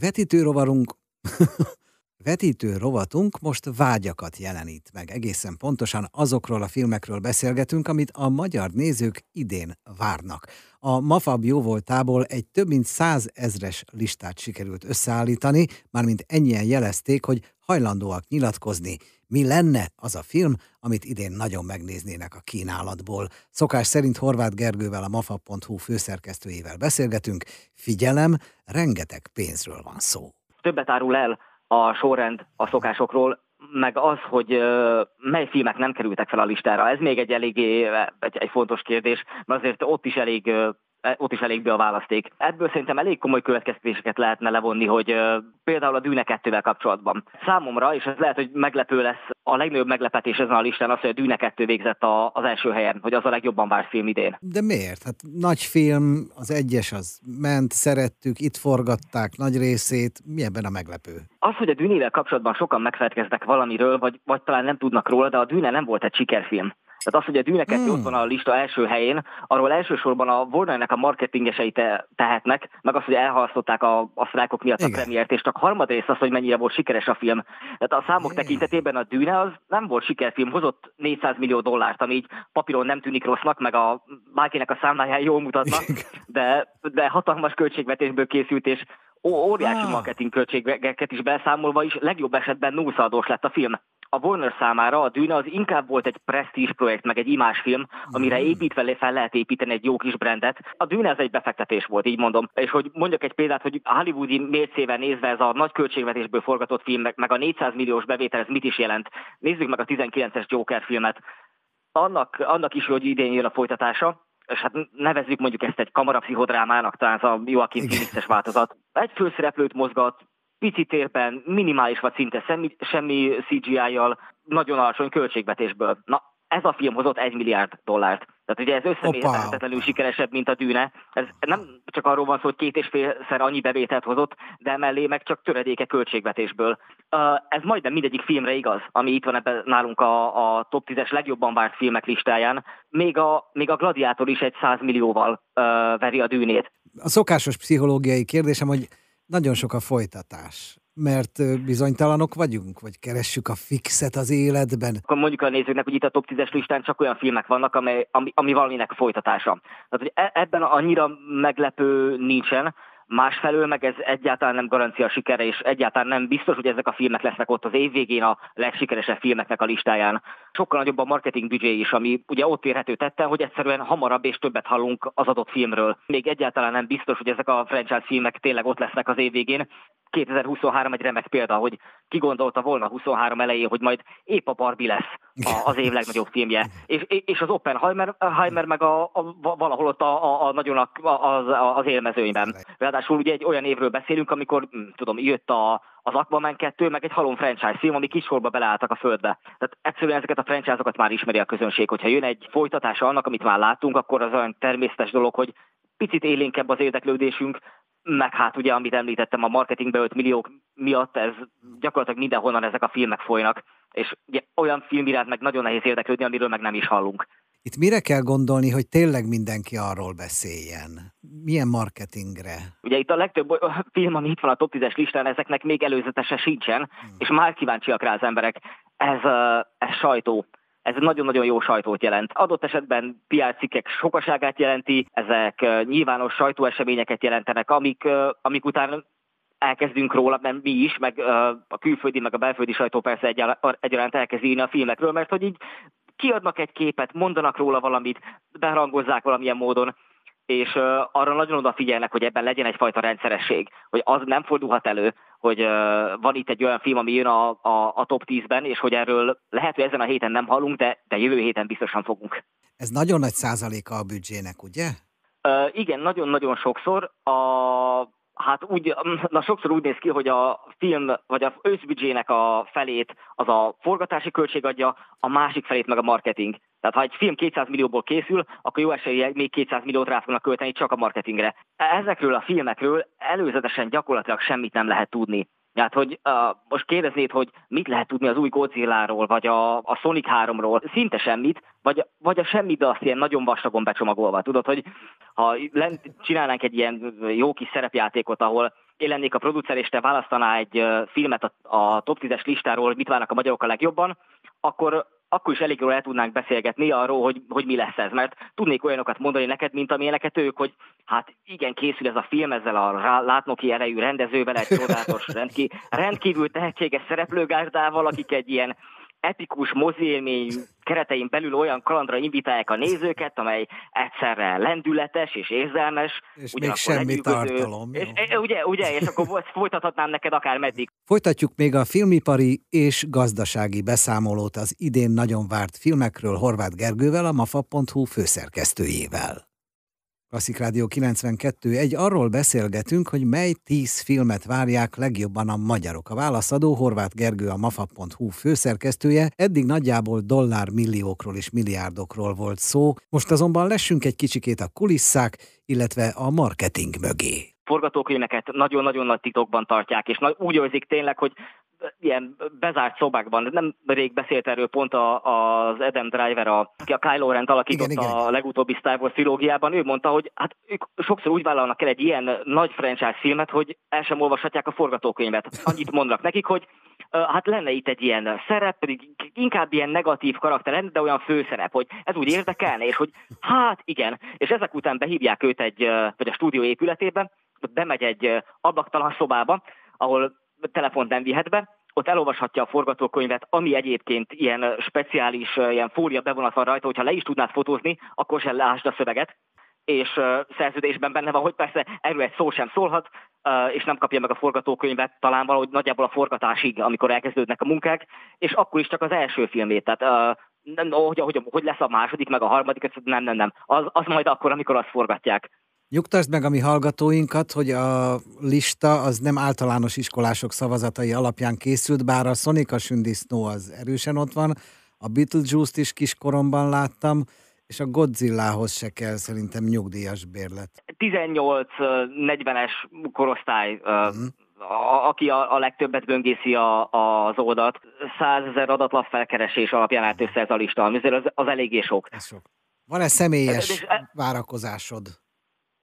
Vetítő rovarunk most vágyakat jelenít meg. Egészen pontosan azokról a filmekről beszélgetünk, amit a magyar nézők idén várnak. A Mafab jóvoltából egy több mint százezres listát sikerült összeállítani, mármint ennyien jelezték, hogy hajlandóak nyilatkozni, mi lenne az a film, amit idén nagyon megnéznének a kínálatból. Szokás szerint Horváth Gergővel a mafab.hu főszerkesztőjével beszélgetünk. Figyelem, rengeteg pénzről van szó. Többet árul el a sorrend a szokásokról, meg az, hogy mely filmek nem kerültek fel a listára. Ez még egy eléggé egy, egy fontos kérdés, mert azért ott is elég ott is elég be a választék. Ebből szerintem elég komoly következtetéseket lehetne levonni, hogy például a Dűne 2 kapcsolatban. Számomra, és ez lehet, hogy meglepő lesz, a legnagyobb meglepetés ezen a listán az, hogy a Dűne 2 végzett a, az első helyen, hogy az a legjobban várt film idén. De miért? Hát nagy film, az egyes az ment, szerettük, itt forgatták nagy részét, mi ebben a meglepő? Az, hogy a Dűnével kapcsolatban sokan megfelelkeznek valamiről, vagy, vagy talán nem tudnak róla, de a Dűne nem volt egy sikerfilm. Tehát az, hogy a dűneket hmm. ott van a lista első helyén, arról elsősorban a Warnernek a marketingesei te, tehetnek, meg az, hogy elhalasztották a, a sztrájkok miatt Igen. a premiért, és csak harmadrészt az, hogy mennyire volt sikeres a film. Tehát a számok Igen. tekintetében a dűne az nem volt sikerfilm, hozott 400 millió dollárt, ami így papíron nem tűnik rossznak, meg a bárkinek a számláján jól mutatnak, de, de hatalmas költségvetésből készült, és óriási ah. marketing költségeket is beszámolva is legjobb esetben nullszaldós lett a film a Warner számára a Dűne az inkább volt egy presztízs projekt, meg egy imásfilm, amire mhm. építve fel lehet építeni egy jó kis brandet. A Dűne ez egy befektetés volt, így mondom. És hogy mondjak egy példát, hogy hollywoodi mércével nézve ez a nagy költségvetésből forgatott film, meg, meg a 400 milliós bevétel, ez mit is jelent? Nézzük meg a 19-es Joker filmet. Annak, annak is, hogy idén jön a folytatása, és hát nevezzük mondjuk ezt egy kamarapszichodrámának, talán ez a Joaquin Phoenixes változat. Egy főszereplőt mozgat, pici térben, minimális vagy szinte semmi, semmi CGI-jal, nagyon alacsony költségvetésből. Na, ez a film hozott egy milliárd dollárt. Tehát ugye ez összemérhetetlenül sikeresebb, mint a dűne. Ez nem csak arról van szó, hogy két és félszer annyi bevételt hozott, de mellé meg csak töredéke költségvetésből. Ez majdnem mindegyik filmre igaz, ami itt van ebben nálunk a, a top 10-es legjobban várt filmek listáján. Még a, még a Gladiátor is egy 100 millióval uh, veri a dűnét. A szokásos pszichológiai kérdésem, hogy nagyon sok a folytatás mert bizonytalanok vagyunk, vagy keressük a fixet az életben. Akkor mondjuk a nézőknek, hogy itt a top 10-es listán csak olyan filmek vannak, amely, ami, ami valaminek folytatása. Tehát, hogy e, ebben annyira meglepő nincsen, Másfelől meg ez egyáltalán nem garancia sikere, és egyáltalán nem biztos, hogy ezek a filmek lesznek ott az év végén a legsikeresebb filmeknek a listáján. Sokkal nagyobb a marketing büdzsé is, ami ugye ott érhető tette, hogy egyszerűen hamarabb és többet hallunk az adott filmről. Még egyáltalán nem biztos, hogy ezek a franchise filmek tényleg ott lesznek az év végén. 2023 egy remek példa, hogy ki gondolta volna 23 elején, hogy majd épp a Barbie lesz az év legnagyobb filmje. És, és az Oppenheimer Heimer meg a, a, valahol ott a, a, a nagyon a, az, az élmezőnyben. Ráadásul ugye egy olyan évről beszélünk, amikor hm, tudom, jött a, az Aquaman 2, meg egy halom franchise film, ami kisorba beleálltak a földbe. Tehát egyszerűen ezeket a franchise-okat már ismeri a közönség. Hogyha jön egy folytatása annak, amit már láttunk, akkor az olyan természetes dolog, hogy picit élénkebb az érdeklődésünk, meg hát ugye, amit említettem, a marketingbe 5 milliók miatt ez gyakorlatilag mindenhonnan ezek a filmek folynak, és ugye olyan film iránt meg nagyon nehéz érdeklődni, amiről meg nem is hallunk. Itt mire kell gondolni, hogy tényleg mindenki arról beszéljen? Milyen marketingre? Ugye itt a legtöbb film, ami itt van a top 10-es listán, ezeknek még előzetese sincsen, hmm. és már kíváncsiak rá az emberek. Ez, ez sajtó ez nagyon-nagyon jó sajtót jelent. Adott esetben PR cikkek sokaságát jelenti, ezek nyilvános sajtóeseményeket jelentenek, amik, amik után elkezdünk róla, nem mi is, meg a külföldi, meg a belföldi sajtó persze egyaránt elkezd írni a filmekről, mert hogy így kiadnak egy képet, mondanak róla valamit, berangozzák valamilyen módon, és arra nagyon odafigyelnek, hogy ebben legyen egyfajta rendszeresség, hogy az nem fordulhat elő, hogy van itt egy olyan film, ami jön a, a, a top 10-ben, és hogy erről lehet, hogy ezen a héten nem hallunk, de, de jövő héten biztosan fogunk. Ez nagyon nagy százaléka a büdzsének, ugye? Uh, igen, nagyon-nagyon sokszor. A, Hát úgy, na sokszor úgy néz ki, hogy a film, vagy az összbüdzsének a felét az a forgatási költség adja, a másik felét meg a marketing. Tehát ha egy film 200 millióból készül, akkor jó esélye még 200 milliót rá fognak költeni csak a marketingre. Ezekről a filmekről előzetesen gyakorlatilag semmit nem lehet tudni. Tehát, hogy uh, most kérdeznéd, hogy mit lehet tudni az új Godzilla-ról, vagy a, a Sonic 3-ról, szinte semmit, vagy, vagy a semmit, de azt ilyen nagyon vastagon becsomagolva. Tudod, hogy ha lent csinálnánk egy ilyen jó kis szerepjátékot, ahol én lennék a producer, és te választaná egy filmet a, a top 10-es listáról, hogy mit várnak a magyarok a legjobban, akkor akkor is elég jól el tudnánk beszélgetni arról, hogy, hogy mi lesz ez, mert tudnék olyanokat mondani neked, mint amilyeneket ők, hogy hát igen, készül ez a film ezzel a látnoki erejű rendezővel, egy csodálatos, rendkívül, rendkívül tehetséges szereplőgárdával, akik egy ilyen epikus moziélmény keretein belül olyan kalandra invitálják a nézőket, amely egyszerre lendületes és érzelmes. És még semmi tartalom. És, e, ugye, ugye, és akkor folytathatnám neked akár meddig. Folytatjuk még a filmipari és gazdasági beszámolót az idén nagyon várt filmekről Horváth Gergővel, a mafa.hu főszerkesztőjével. Klasszik Rádió 92. Egy arról beszélgetünk, hogy mely tíz filmet várják legjobban a magyarok. A válaszadó Horváth Gergő, a mafa.hu főszerkesztője. Eddig nagyjából dollármilliókról és milliárdokról volt szó. Most azonban lessünk egy kicsikét a kulisszák, illetve a marketing mögé forgatókönyveket nagyon-nagyon nagy titokban tartják, és úgy érzik tényleg, hogy ilyen bezárt szobákban. Nem rég beszélt erről pont a, az Adam Driver, a, aki a Kylo Ren alakította igen, igen. a legutóbbi Star Wars trilógiában. Ő mondta, hogy hát ők sokszor úgy vállalnak el egy ilyen nagy franchise filmet, hogy el sem olvashatják a forgatókönyvet. Annyit mondnak nekik, hogy hát lenne itt egy ilyen szerep, pedig inkább ilyen negatív karakter lenne, de olyan főszerep, hogy ez úgy érdekelne, és hogy hát igen, és ezek után behívják őt egy, vagy a stúdió épületébe, bemegy egy ablaktalan szobába, ahol telefont nem vihet be, ott elolvashatja a forgatókönyvet, ami egyébként ilyen speciális, ilyen fólia bevonat van rajta, hogyha le is tudnád fotózni, akkor sem lásd a szöveget, és szerződésben benne van, hogy persze erről egy szó sem szólhat, és nem kapja meg a forgatókönyvet talán valahogy nagyjából a forgatásig, amikor elkezdődnek a munkák, és akkor is csak az első filmét, tehát nem, hogy, hogy, hogy lesz a második, meg a harmadik, nem, nem, nem. Az, az majd akkor, amikor azt forgatják. Nyugtasd meg a mi hallgatóinkat, hogy a lista az nem általános iskolások szavazatai alapján készült, bár a Sonic Sündisznó az erősen ott van, a Beetlejuice-t is kiskoromban láttam, és a Godzilla-hoz se kell szerintem nyugdíjas bérlet. 18-40-es korosztály uh-huh a, aki a, a legtöbbet böngészi a, a, az oldalt. 100 ezer adatlap felkeresés alapján állt össze ez a lista, ami az, az eléggé sok. Ez sok. Van-e személyes várakozásod?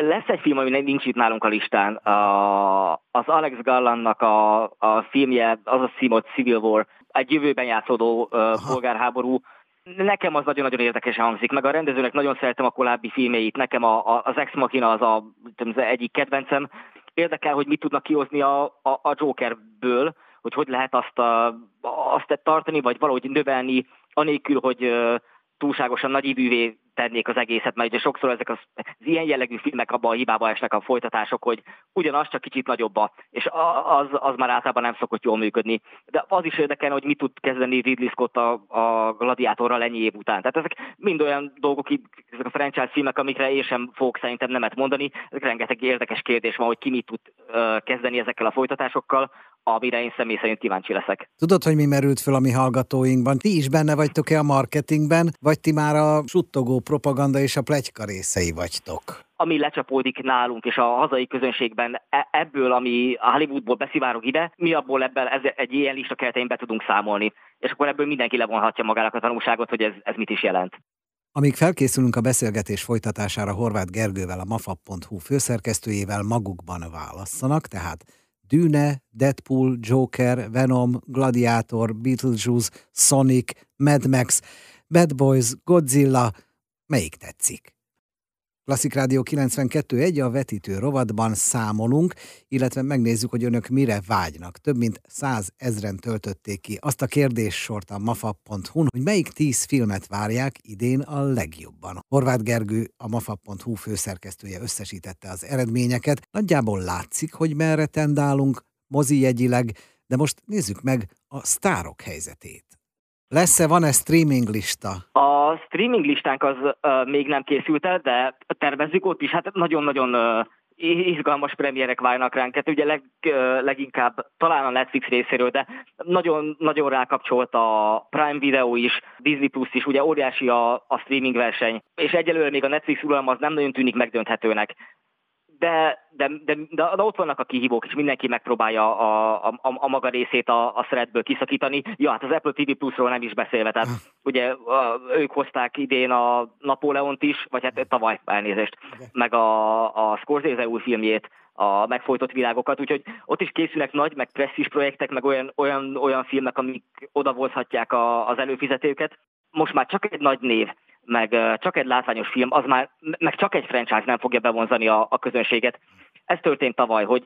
Lesz egy film, ami nincs itt nálunk a listán. A, az Alex Garlandnak a, a filmje, az a cím, hogy Civil War, egy jövőben játszódó uh, polgárháború. Nekem az nagyon-nagyon érdekesen hangzik, meg a rendezőnek nagyon szeretem a korábbi filmjeit. Nekem a, a, az Ex Machina az, a, az egyik kedvencem. Érdekel, hogy mit tudnak kihozni a, a, a Jokerből, hogy hogy lehet azt, a, azt tartani, vagy valahogy növelni, anélkül, hogy túlságosan nagyívűvé tennék az egészet, mert ugye sokszor ezek az, az ilyen jellegű filmek abban a hibába esnek a folytatások, hogy ugyanaz csak kicsit nagyobba, és az, az már általában nem szokott jól működni. De az is érdekel, hogy mit tud kezdeni Ridley Scott a, a gladiátorral ennyi év után. Tehát ezek mind olyan dolgok, ezek a franchise filmek, amikre én sem fogok szerintem nemet mondani. Ezek rengeteg érdekes kérdés van, hogy ki mit tud kezdeni ezekkel a folytatásokkal, amire én személy szerint kíváncsi leszek. Tudod, hogy mi merült föl a mi hallgatóinkban? Ti is benne vagytok-e a marketingben, vagy ti már a suttogó propaganda és a plegyka részei vagytok? ami lecsapódik nálunk és a hazai közönségben e, ebből, ami a Hollywoodból beszivárog ide, mi abból ebből ez, egy ilyen lista keretein be tudunk számolni. És akkor ebből mindenki levonhatja magának a tanulságot, hogy ez, ez mit is jelent. Amíg felkészülünk a beszélgetés folytatására Horváth Gergővel, a mafab.hu főszerkesztőjével magukban válasszanak, tehát Dűne, Deadpool, Joker, Venom, Gladiator, Beetlejuice, Sonic, Mad Max, Bad Boys, Godzilla, melyik tetszik? Klasszik Rádió 92.1 a vetítő rovatban számolunk, illetve megnézzük, hogy önök mire vágynak. Több mint száz ezren töltötték ki azt a kérdéssort a mafab.hu, hogy melyik tíz filmet várják idén a legjobban. Horváth Gergő, a mafab.hu főszerkesztője összesítette az eredményeket. Nagyjából látszik, hogy merre tendálunk, mozi jegyileg, de most nézzük meg a sztárok helyzetét. Lesz-e, van-e streaming lista? A streaming listánk az uh, még nem készült el, de tervezzük ott is. Hát nagyon-nagyon uh, izgalmas premierek várnak ránk. Hát ugye leg, uh, leginkább talán a Netflix részéről, de nagyon, nagyon rákapcsolt a Prime Video is, Disney Plus is, ugye óriási a, a streaming verseny, és egyelőre még a Netflix uralma az nem nagyon tűnik megdönthetőnek de, de, de, de, de ott vannak a kihívók, és mindenki megpróbálja a, a, a maga részét a, a szeretből kiszakítani. Ja, hát az Apple TV Plus-ról nem is beszélve, tehát ugye ők hozták idén a Napóleont is, vagy hát tavaly elnézést, meg a, a Scorsese új filmjét, a megfojtott világokat, úgyhogy ott is készülnek nagy, meg presszis projektek, meg olyan, olyan, olyan filmek, amik odavozhatják a, az előfizetőket. Most már csak egy nagy név, meg csak egy látványos film, az már, meg csak egy franchise nem fogja bevonzani a, a közönséget. Ez történt tavaly, hogy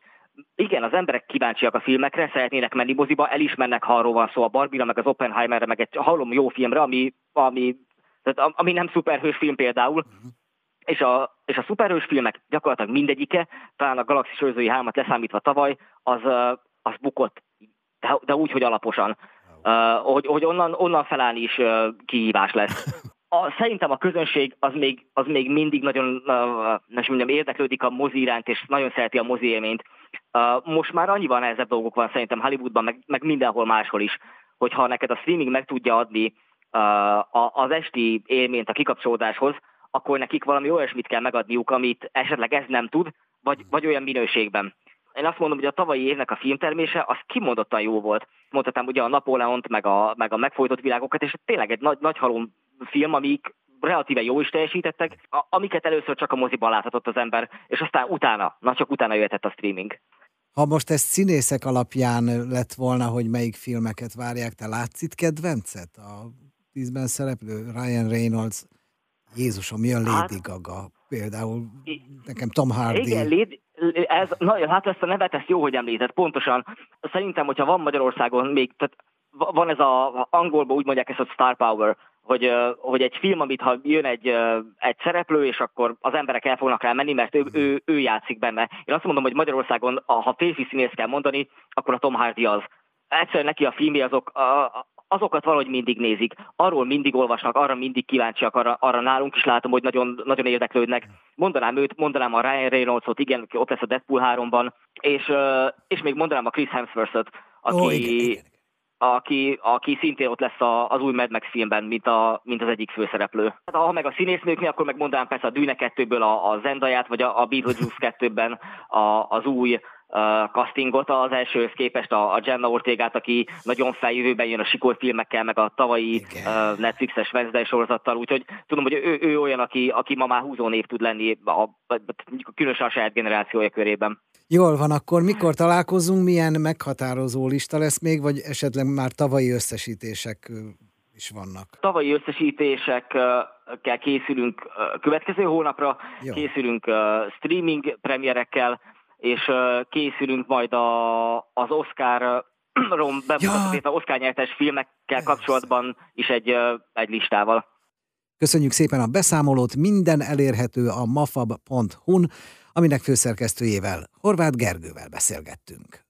igen, az emberek kíváncsiak a filmekre, szeretnének menni moziba, elismernek, ha arról van szó a Barbie-ra, meg az Oppenheimerre, meg egy hallom jó filmre, ami, ami, tehát, ami nem szuperhős film például, uh-huh. és a, és a szuperhős filmek gyakorlatilag mindegyike, talán a Galaxis őrzői hámat leszámítva tavaly, az, az bukott, de, de úgy, hogy alaposan. Uh, hogy, hogy onnan, onnan felállni is uh, kihívás lesz. A, szerintem a közönség az még, az még mindig nagyon nem mondjam, érdeklődik a mozi iránt, és nagyon szereti a mozi élményt. Most már annyival nehezebb dolgok van szerintem Hollywoodban, meg, meg mindenhol máshol is, hogyha neked a streaming meg tudja adni az esti élményt a kikapcsolódáshoz, akkor nekik valami olyasmit kell megadniuk, amit esetleg ez nem tud, vagy, vagy olyan minőségben. Én azt mondom, hogy a tavalyi évnek a filmtermése az kimondottan jó volt. Mondhatnám ugye a Napóleont, meg a, meg a megfojtott világokat, és tényleg egy nagy, nagy halom film, amik relatíve jó is teljesítettek, amiket először csak a moziban láthatott az ember, és aztán utána, na csak utána jöhetett a streaming. Ha most ezt színészek alapján lett volna, hogy melyik filmeket várják, te látsz itt kedvencet? A tízben szereplő Ryan Reynolds, Jézusom, mi a Lady hát, Gaga? Például nekem Tom Hardy. Igen, Lady, ez, na, hát ezt a nevet, ezt jó, hogy említett. Pontosan. Szerintem, hogyha van Magyarországon még, tehát van ez a, angolban úgy mondják ezt a star power, hogy, hogy egy film, amit ha jön egy, egy szereplő, és akkor az emberek el fognak rá menni, mert ő, ő, ő játszik benne. Én azt mondom, hogy Magyarországon, ha férfi színész kell mondani, akkor a Tom Hardy az. Egyszerűen neki a filmi azok, azokat valahogy mindig nézik, arról mindig olvasnak, arra mindig kíváncsiak, arra, arra nálunk is látom, hogy nagyon, nagyon érdeklődnek. Mondanám őt, mondanám a Ryan Reynolds-ot, igen, ott lesz a Deadpool 3-ban, és, és még mondanám a Chris Hemsworth-ot, aki, oh, igen, igen aki, aki szintén ott lesz a, az új Mad Max filmben, mint, a, mint az egyik főszereplő. Hát, ha meg a színésznőknél, akkor meg mondanám persze a Dűne 2-ből a, a Zendaját, vagy a, a Beetlejuice 2-ben a, az új castingot az elsőhöz képest, a, a Jenna Ortegát, aki nagyon feljövőben jön a sikor filmekkel, meg a tavalyi uh, Netflixes Wednesday sorozattal, úgyhogy tudom, hogy ő, ő olyan, aki, aki ma már húzó név tud lenni, a, a, különösen a saját generációja körében. Jól van, akkor mikor találkozunk, milyen meghatározó lista lesz még, vagy esetleg már tavalyi összesítések is vannak? Tavalyi összesítésekkel készülünk következő hónapra, Jó. készülünk streaming premierekkel, és készülünk majd a, az Oscar rom bemutató, ja. Oscar nyertes filmekkel kapcsolatban is egy, egy listával. Köszönjük szépen a beszámolót, minden elérhető a mafab.hu-n, aminek főszerkesztőjével, Horváth Gergővel beszélgettünk.